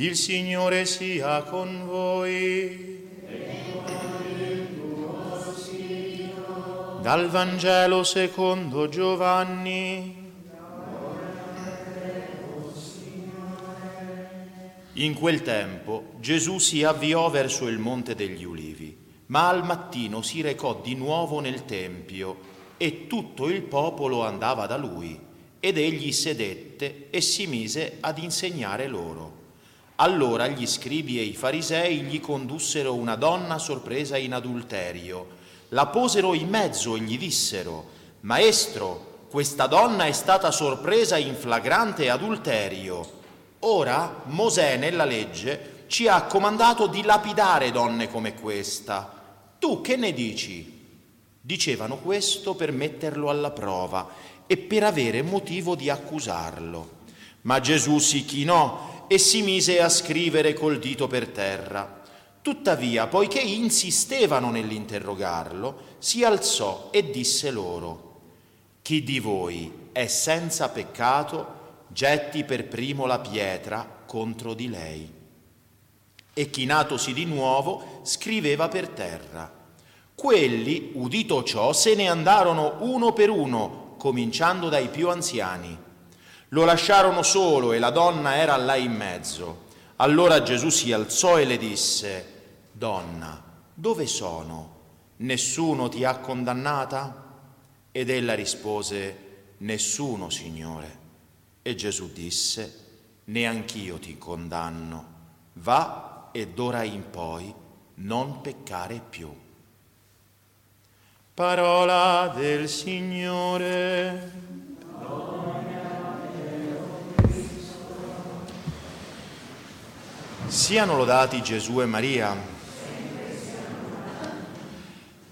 Il Signore sia con voi. Dal Vangelo secondo Giovanni. In quel tempo Gesù si avviò verso il monte degli ulivi, ma al mattino si recò di nuovo nel Tempio e tutto il popolo andava da lui, ed egli sedette e si mise ad insegnare loro. Allora gli scribi e i farisei gli condussero una donna sorpresa in adulterio, la posero in mezzo e gli dissero, Maestro, questa donna è stata sorpresa in flagrante adulterio Ora Mosè nella legge ci ha comandato di lapidare donne come questa. Tu che ne dici? Dicevano questo per metterlo alla prova e per avere motivo di accusarlo. Ma Gesù si chinò e si mise a scrivere col dito per terra. Tuttavia, poiché insistevano nell'interrogarlo, si alzò e disse loro, Chi di voi è senza peccato, getti per primo la pietra contro di lei. E chinatosi di nuovo, scriveva per terra. Quelli, udito ciò, se ne andarono uno per uno, cominciando dai più anziani. Lo lasciarono solo e la donna era là in mezzo. Allora Gesù si alzò e le disse, Donna, dove sono? Nessuno ti ha condannata? Ed ella rispose, Nessuno, Signore. E Gesù disse, neanch'io ti condanno, va e d'ora in poi non peccare più. Parola del Signore. Siano lodati Gesù e Maria.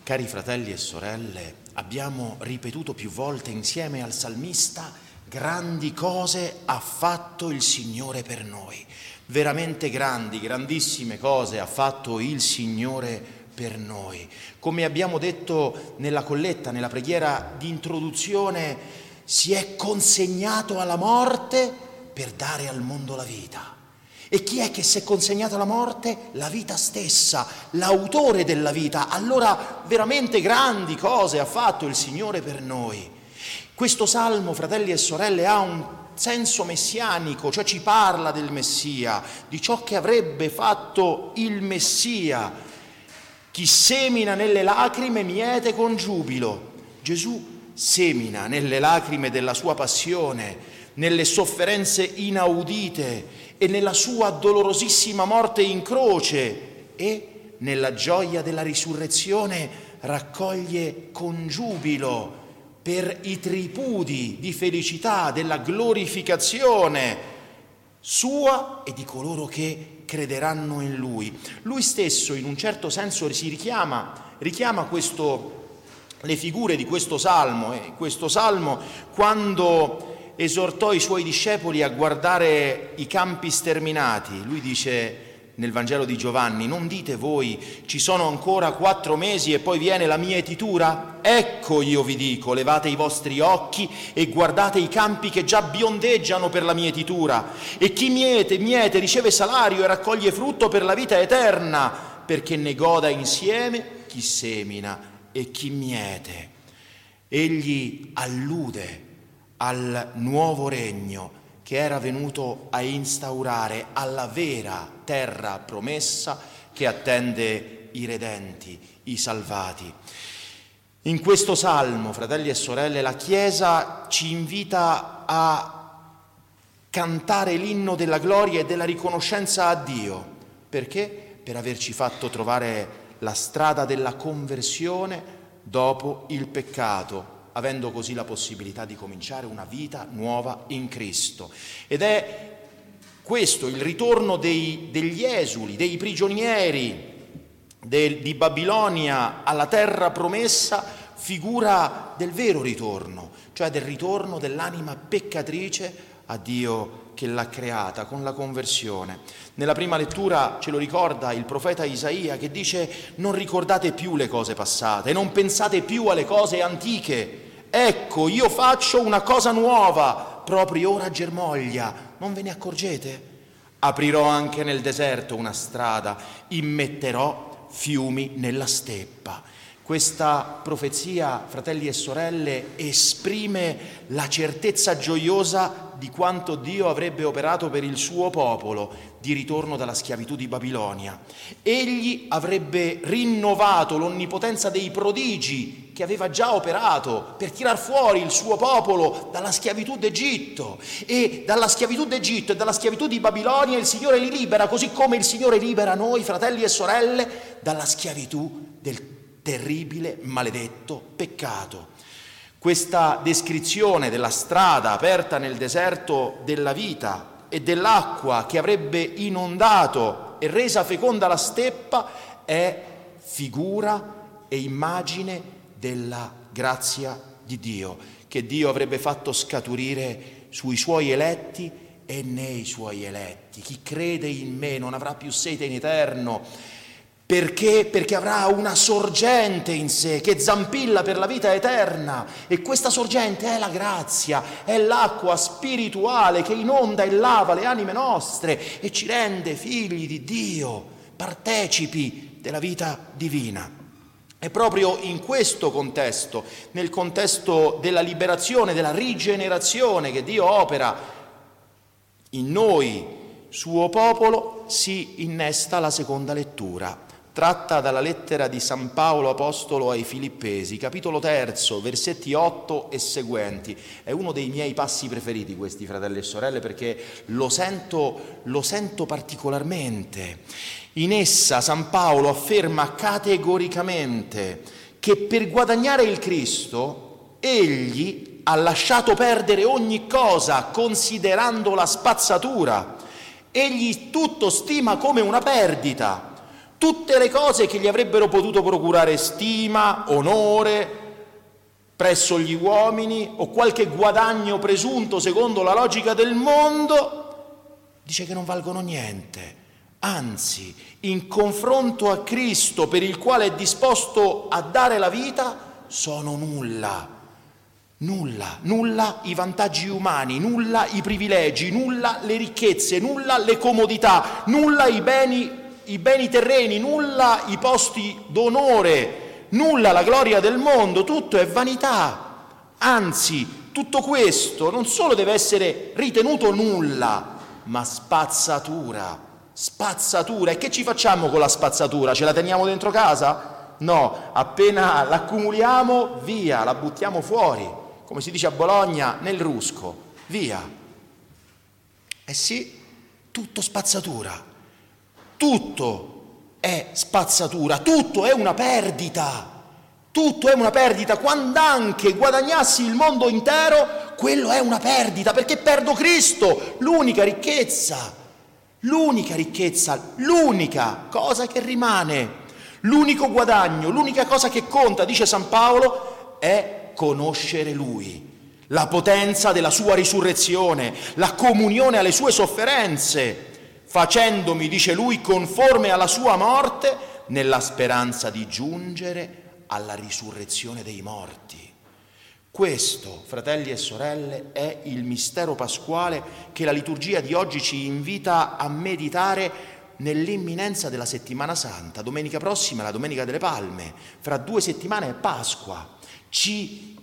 Cari fratelli e sorelle, abbiamo ripetuto più volte insieme al salmista Grandi cose ha fatto il Signore per noi, veramente grandi, grandissime cose ha fatto il Signore per noi. Come abbiamo detto nella colletta, nella preghiera di introduzione, si è consegnato alla morte per dare al mondo la vita. E chi è che si è consegnato alla morte? La vita stessa, l'autore della vita. Allora veramente grandi cose ha fatto il Signore per noi. Questo salmo, fratelli e sorelle, ha un senso messianico, cioè ci parla del Messia, di ciò che avrebbe fatto il Messia. Chi semina nelle lacrime miete con giubilo. Gesù semina nelle lacrime della sua passione, nelle sofferenze inaudite e nella sua dolorosissima morte in croce e nella gioia della risurrezione raccoglie con giubilo per i tripudi di felicità della glorificazione sua e di coloro che crederanno in lui. Lui stesso in un certo senso si richiama, richiama questo, le figure di questo salmo, e questo salmo quando esortò i suoi discepoli a guardare i campi sterminati, lui dice nel Vangelo di Giovanni, non dite voi ci sono ancora quattro mesi e poi viene la mietitura? Ecco io vi dico, levate i vostri occhi e guardate i campi che già biondeggiano per la mietitura e chi miete, miete, riceve salario e raccoglie frutto per la vita eterna, perché ne goda insieme chi semina e chi miete. Egli allude al nuovo regno che era venuto a instaurare alla vera terra promessa che attende i redenti, i salvati. In questo salmo, fratelli e sorelle, la Chiesa ci invita a cantare l'inno della gloria e della riconoscenza a Dio. Perché? Per averci fatto trovare la strada della conversione dopo il peccato, avendo così la possibilità di cominciare una vita nuova in Cristo. Ed è questo il ritorno dei, degli esuli, dei prigionieri del, di Babilonia alla terra promessa, figura del vero ritorno, cioè del ritorno dell'anima peccatrice a Dio che l'ha creata con la conversione. Nella prima lettura ce lo ricorda il profeta Isaia che dice non ricordate più le cose passate, non pensate più alle cose antiche, Ecco, io faccio una cosa nuova, proprio ora germoglia. Non ve ne accorgete? Aprirò anche nel deserto una strada, immetterò fiumi nella steppa. Questa profezia, fratelli e sorelle, esprime la certezza gioiosa di quanto Dio avrebbe operato per il suo popolo di ritorno dalla schiavitù di Babilonia. Egli avrebbe rinnovato l'onnipotenza dei prodigi che aveva già operato per tirar fuori il suo popolo dalla schiavitù d'Egitto. E dalla schiavitù d'Egitto e dalla schiavitù di Babilonia il Signore li libera, così come il Signore libera noi, fratelli e sorelle, dalla schiavitù del terribile, maledetto peccato. Questa descrizione della strada aperta nel deserto della vita e dell'acqua che avrebbe inondato e resa feconda la steppa è figura e immagine della grazia di Dio, che Dio avrebbe fatto scaturire sui suoi eletti e nei suoi eletti. Chi crede in me non avrà più sete in eterno perché? Perché avrà una sorgente in sé che zampilla per la vita eterna e questa sorgente è la grazia, è l'acqua spirituale che inonda e lava le anime nostre e ci rende figli di Dio, partecipi della vita divina. È proprio in questo contesto, nel contesto della liberazione, della rigenerazione che Dio opera in noi, suo popolo, si innesta la seconda lettura tratta dalla lettera di San Paolo Apostolo ai Filippesi, capitolo terzo, versetti 8 e seguenti. È uno dei miei passi preferiti questi, fratelli e sorelle, perché lo sento, lo sento particolarmente. In essa San Paolo afferma categoricamente che per guadagnare il Cristo egli ha lasciato perdere ogni cosa considerando la spazzatura. Egli tutto stima come una perdita tutte le cose che gli avrebbero potuto procurare stima, onore presso gli uomini o qualche guadagno presunto secondo la logica del mondo, dice che non valgono niente. Anzi, in confronto a Cristo per il quale è disposto a dare la vita, sono nulla. Nulla, nulla i vantaggi umani, nulla i privilegi, nulla le ricchezze, nulla le comodità, nulla i beni i beni terreni, nulla i posti d'onore, nulla la gloria del mondo, tutto è vanità. Anzi, tutto questo non solo deve essere ritenuto nulla, ma spazzatura. Spazzatura. E che ci facciamo con la spazzatura? Ce la teniamo dentro casa? No, appena l'accumuliamo, via, la buttiamo fuori. Come si dice a Bologna, nel rusco. Via. Eh sì, tutto spazzatura. Tutto è spazzatura, tutto è una perdita. Tutto è una perdita, quando anche guadagnassi il mondo intero, quello è una perdita, perché perdo Cristo, l'unica ricchezza, l'unica ricchezza, l'unica cosa che rimane, l'unico guadagno, l'unica cosa che conta, dice San Paolo, è conoscere Lui, la potenza della sua risurrezione, la comunione alle sue sofferenze facendomi, dice lui, conforme alla sua morte, nella speranza di giungere alla risurrezione dei morti. Questo, fratelli e sorelle, è il mistero pasquale che la liturgia di oggi ci invita a meditare nell'imminenza della settimana santa. Domenica prossima, la Domenica delle Palme, fra due settimane è Pasqua. Ci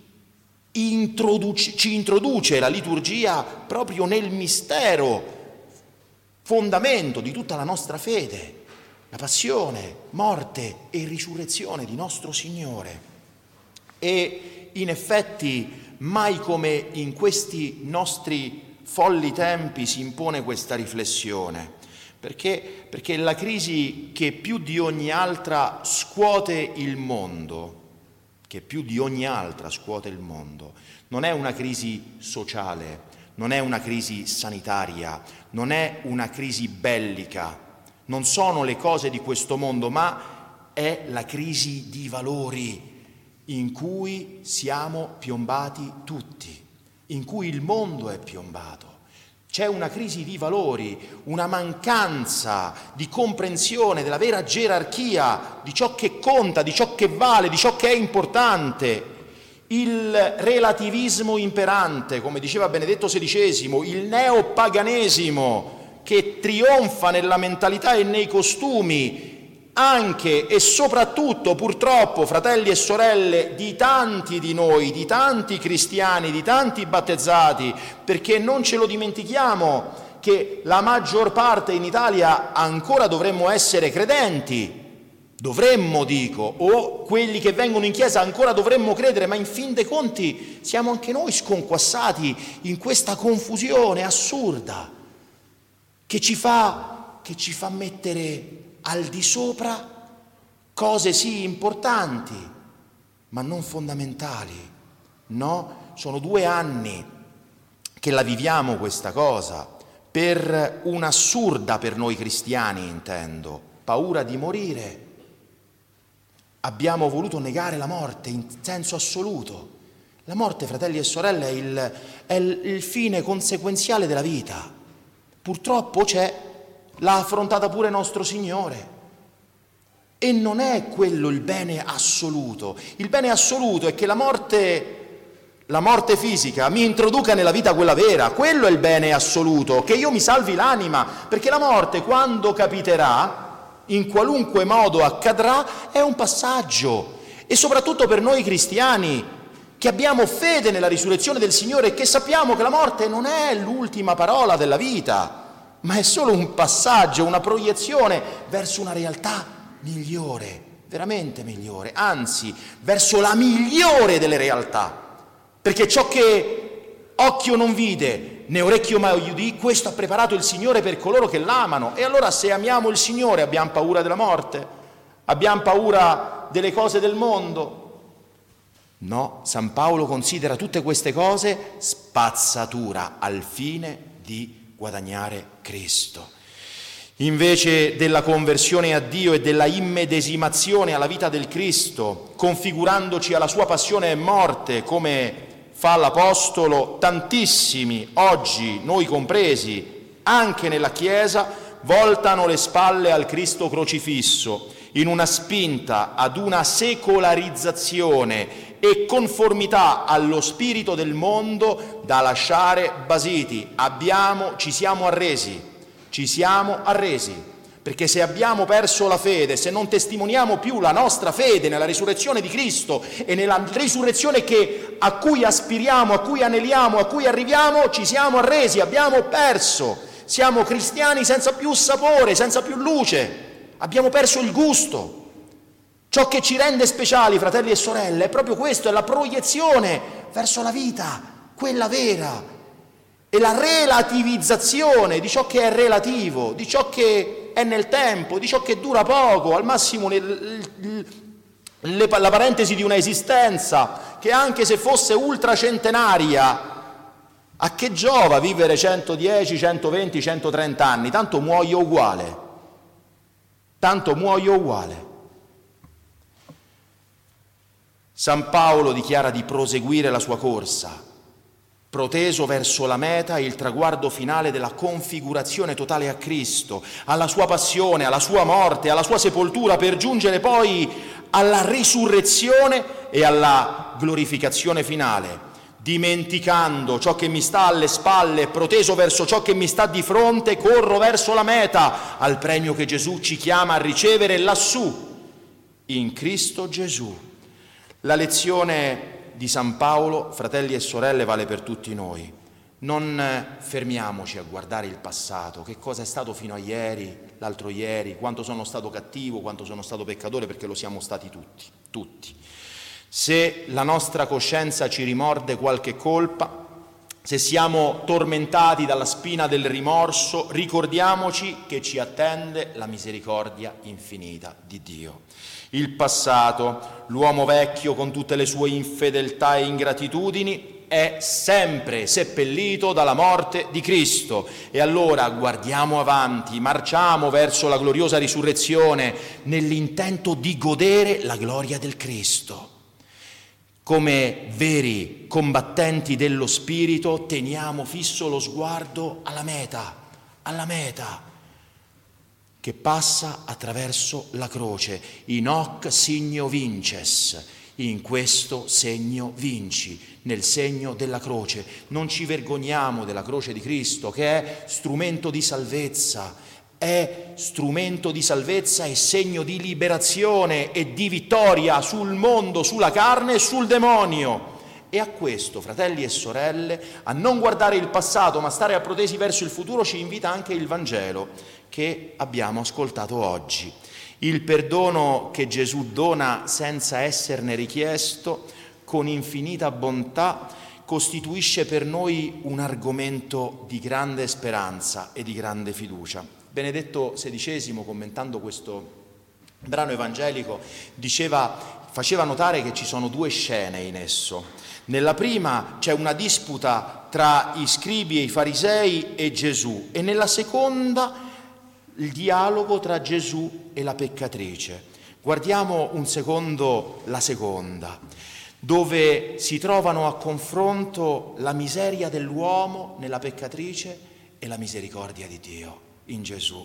introduce, ci introduce la liturgia proprio nel mistero fondamento di tutta la nostra fede, la passione, morte e risurrezione di nostro Signore. E in effetti mai come in questi nostri folli tempi si impone questa riflessione, perché, perché la crisi che più di ogni altra scuote il mondo, che più di ogni altra scuote il mondo, non è una crisi sociale, non è una crisi sanitaria, non è una crisi bellica, non sono le cose di questo mondo, ma è la crisi di valori in cui siamo piombati tutti, in cui il mondo è piombato. C'è una crisi di valori, una mancanza di comprensione della vera gerarchia, di ciò che conta, di ciò che vale, di ciò che è importante il relativismo imperante, come diceva Benedetto XVI, il neopaganesimo che trionfa nella mentalità e nei costumi anche e soprattutto purtroppo, fratelli e sorelle, di tanti di noi, di tanti cristiani, di tanti battezzati, perché non ce lo dimentichiamo che la maggior parte in Italia ancora dovremmo essere credenti, dovremmo dico, o quelli che vengono in chiesa ancora dovremmo credere, ma in fin dei conti siamo anche noi sconquassati in questa confusione assurda che ci fa, che ci fa mettere al di sopra cose sì importanti, ma non fondamentali. No, sono due anni che la viviamo questa cosa, per un'assurda per noi cristiani intendo, paura di morire. Abbiamo voluto negare la morte in senso assoluto. La morte, fratelli e sorelle, è il, è il fine conseguenziale della vita. Purtroppo c'è l'ha affrontata pure nostro Signore. E non è quello il bene assoluto. Il bene assoluto è che la morte, la morte fisica mi introduca nella vita quella vera. Quello è il bene assoluto, che io mi salvi l'anima, perché la morte quando capiterà, in qualunque modo accadrà, è un passaggio. E soprattutto per noi cristiani, che abbiamo fede nella risurrezione del Signore e che sappiamo che la morte non è l'ultima parola della vita ma è solo un passaggio, una proiezione verso una realtà migliore, veramente migliore, anzi verso la migliore delle realtà. Perché ciò che occhio non vide, né orecchio mai udì, questo ha preparato il Signore per coloro che l'amano. E allora se amiamo il Signore abbiamo paura della morte? Abbiamo paura delle cose del mondo? No, San Paolo considera tutte queste cose spazzatura al fine di guadagnare Cristo. Invece della conversione a Dio e della immedesimazione alla vita del Cristo, configurandoci alla sua passione e morte, come fa l'Apostolo, tantissimi, oggi noi compresi, anche nella Chiesa, voltano le spalle al Cristo crocifisso in una spinta ad una secolarizzazione e conformità allo spirito del mondo da lasciare basiti. Abbiamo, ci siamo arresi, ci siamo arresi. Perché se abbiamo perso la fede, se non testimoniamo più la nostra fede nella risurrezione di Cristo e nella risurrezione che, a cui aspiriamo, a cui aneliamo, a cui arriviamo, ci siamo arresi, abbiamo perso. Siamo cristiani senza più sapore, senza più luce. Abbiamo perso il gusto. Ciò che ci rende speciali, fratelli e sorelle, è proprio questo, è la proiezione verso la vita, quella vera, e la relativizzazione di ciò che è relativo, di ciò che è nel tempo, di ciò che dura poco, al massimo le, le, la parentesi di una esistenza che anche se fosse ultracentenaria, a che giova vivere 110, 120, 130 anni? Tanto muoio uguale, tanto muoio uguale. San Paolo dichiara di proseguire la sua corsa, proteso verso la meta il traguardo finale della configurazione totale a Cristo, alla sua passione, alla sua morte, alla sua sepoltura, per giungere poi alla risurrezione e alla glorificazione finale, dimenticando ciò che mi sta alle spalle, proteso verso ciò che mi sta di fronte, corro verso la meta, al premio che Gesù ci chiama a ricevere lassù, in Cristo Gesù. La lezione di San Paolo, fratelli e sorelle, vale per tutti noi. Non eh, fermiamoci a guardare il passato, che cosa è stato fino a ieri, l'altro ieri, quanto sono stato cattivo, quanto sono stato peccatore, perché lo siamo stati tutti, tutti. Se la nostra coscienza ci rimorde qualche colpa, se siamo tormentati dalla spina del rimorso, ricordiamoci che ci attende la misericordia infinita di Dio il passato, l'uomo vecchio con tutte le sue infedeltà e ingratitudini, è sempre seppellito dalla morte di Cristo. E allora guardiamo avanti, marciamo verso la gloriosa risurrezione nell'intento di godere la gloria del Cristo. Come veri combattenti dello Spirito teniamo fisso lo sguardo alla meta, alla meta che passa attraverso la croce. In hoc signo vinces, In questo segno vinci, nel segno della croce. Non ci vergogniamo della croce di Cristo, che è strumento di salvezza, è strumento di salvezza e segno di liberazione e di vittoria sul mondo, sulla carne e sul demonio. E a questo, fratelli e sorelle, a non guardare il passato ma stare protesi verso il futuro, ci invita anche il Vangelo che abbiamo ascoltato oggi. Il perdono che Gesù dona senza esserne richiesto, con infinita bontà, costituisce per noi un argomento di grande speranza e di grande fiducia. Benedetto XVI, commentando questo brano evangelico, diceva, faceva notare che ci sono due scene in esso. Nella prima c'è una disputa tra i scribi e i farisei e Gesù e nella seconda il dialogo tra Gesù e la peccatrice. Guardiamo un secondo la seconda, dove si trovano a confronto la miseria dell'uomo nella peccatrice e la misericordia di Dio in Gesù.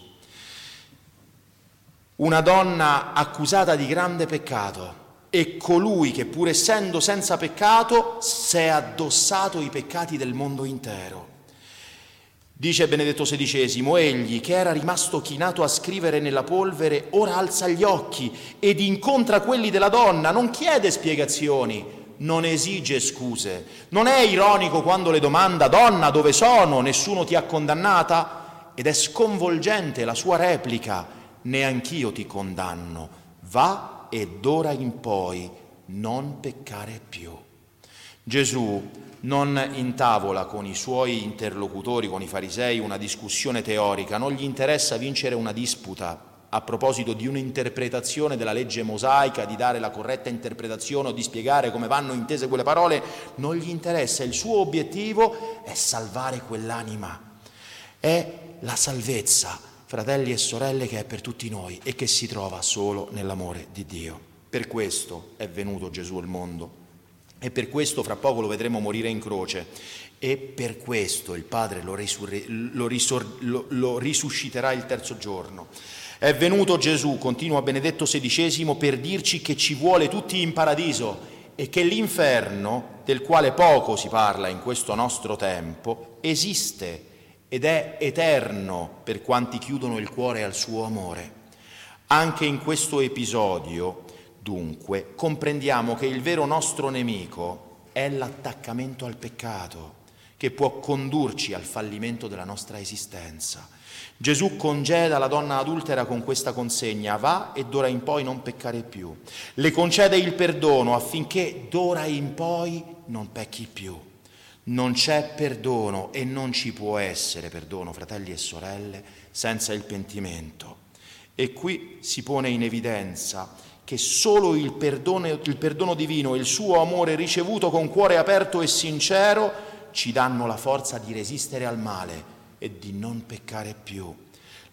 Una donna accusata di grande peccato e colui che pur essendo senza peccato si è addossato i peccati del mondo intero. Dice Benedetto XVI, egli che era rimasto chinato a scrivere nella polvere, ora alza gli occhi ed incontra quelli della donna, non chiede spiegazioni, non esige scuse, non è ironico quando le domanda, donna, dove sono? Nessuno ti ha condannata? Ed è sconvolgente la sua replica, neanch'io ti condanno, va e d'ora in poi non peccare più. Gesù non intavola con i suoi interlocutori, con i farisei, una discussione teorica, non gli interessa vincere una disputa a proposito di un'interpretazione della legge mosaica, di dare la corretta interpretazione o di spiegare come vanno intese quelle parole, non gli interessa, il suo obiettivo è salvare quell'anima, è la salvezza, fratelli e sorelle, che è per tutti noi e che si trova solo nell'amore di Dio. Per questo è venuto Gesù al mondo, e per questo fra poco lo vedremo morire in croce. E per questo il Padre lo, risurre, lo, risor, lo, lo risusciterà il terzo giorno. È venuto Gesù, continua Benedetto XVI, per dirci che ci vuole tutti in paradiso e che l'inferno, del quale poco si parla in questo nostro tempo, esiste ed è eterno per quanti chiudono il cuore al suo amore. Anche in questo episodio Dunque comprendiamo che il vero nostro nemico è l'attaccamento al peccato che può condurci al fallimento della nostra esistenza. Gesù congeda la donna adultera con questa consegna, va e d'ora in poi non peccare più. Le concede il perdono affinché d'ora in poi non pecchi più. Non c'è perdono e non ci può essere perdono, fratelli e sorelle, senza il pentimento. E qui si pone in evidenza che solo il perdono, il perdono divino e il suo amore ricevuto con cuore aperto e sincero ci danno la forza di resistere al male e di non peccare più.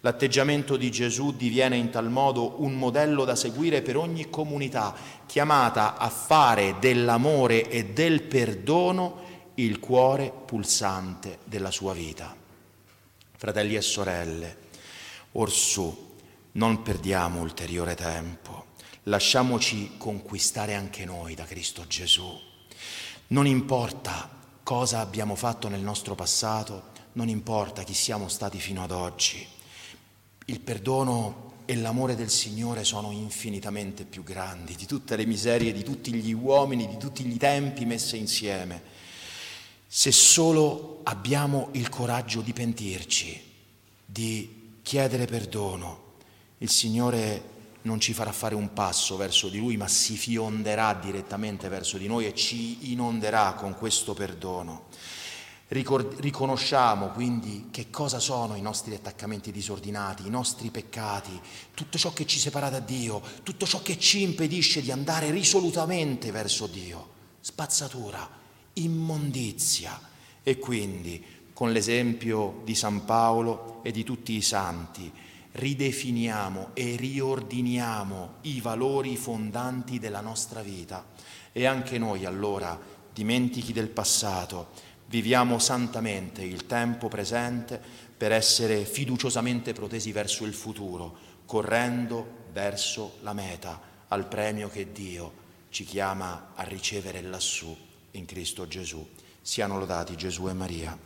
L'atteggiamento di Gesù diviene in tal modo un modello da seguire per ogni comunità chiamata a fare dell'amore e del perdono il cuore pulsante della sua vita. Fratelli e sorelle, orsù, non perdiamo ulteriore tempo lasciamoci conquistare anche noi da Cristo Gesù. Non importa cosa abbiamo fatto nel nostro passato, non importa chi siamo stati fino ad oggi. Il perdono e l'amore del Signore sono infinitamente più grandi di tutte le miserie di tutti gli uomini, di tutti gli tempi messe insieme. Se solo abbiamo il coraggio di pentirci, di chiedere perdono, il Signore non ci farà fare un passo verso di Lui, ma si fionderà direttamente verso di noi e ci inonderà con questo perdono. Ricord- riconosciamo quindi che cosa sono i nostri attaccamenti disordinati, i nostri peccati, tutto ciò che ci separa da Dio, tutto ciò che ci impedisce di andare risolutamente verso Dio. Spazzatura, immondizia. E quindi, con l'esempio di San Paolo e di tutti i santi, ridefiniamo e riordiniamo i valori fondanti della nostra vita e anche noi allora, dimentichi del passato, viviamo santamente il tempo presente per essere fiduciosamente protesi verso il futuro, correndo verso la meta, al premio che Dio ci chiama a ricevere lassù in Cristo Gesù. Siano lodati Gesù e Maria.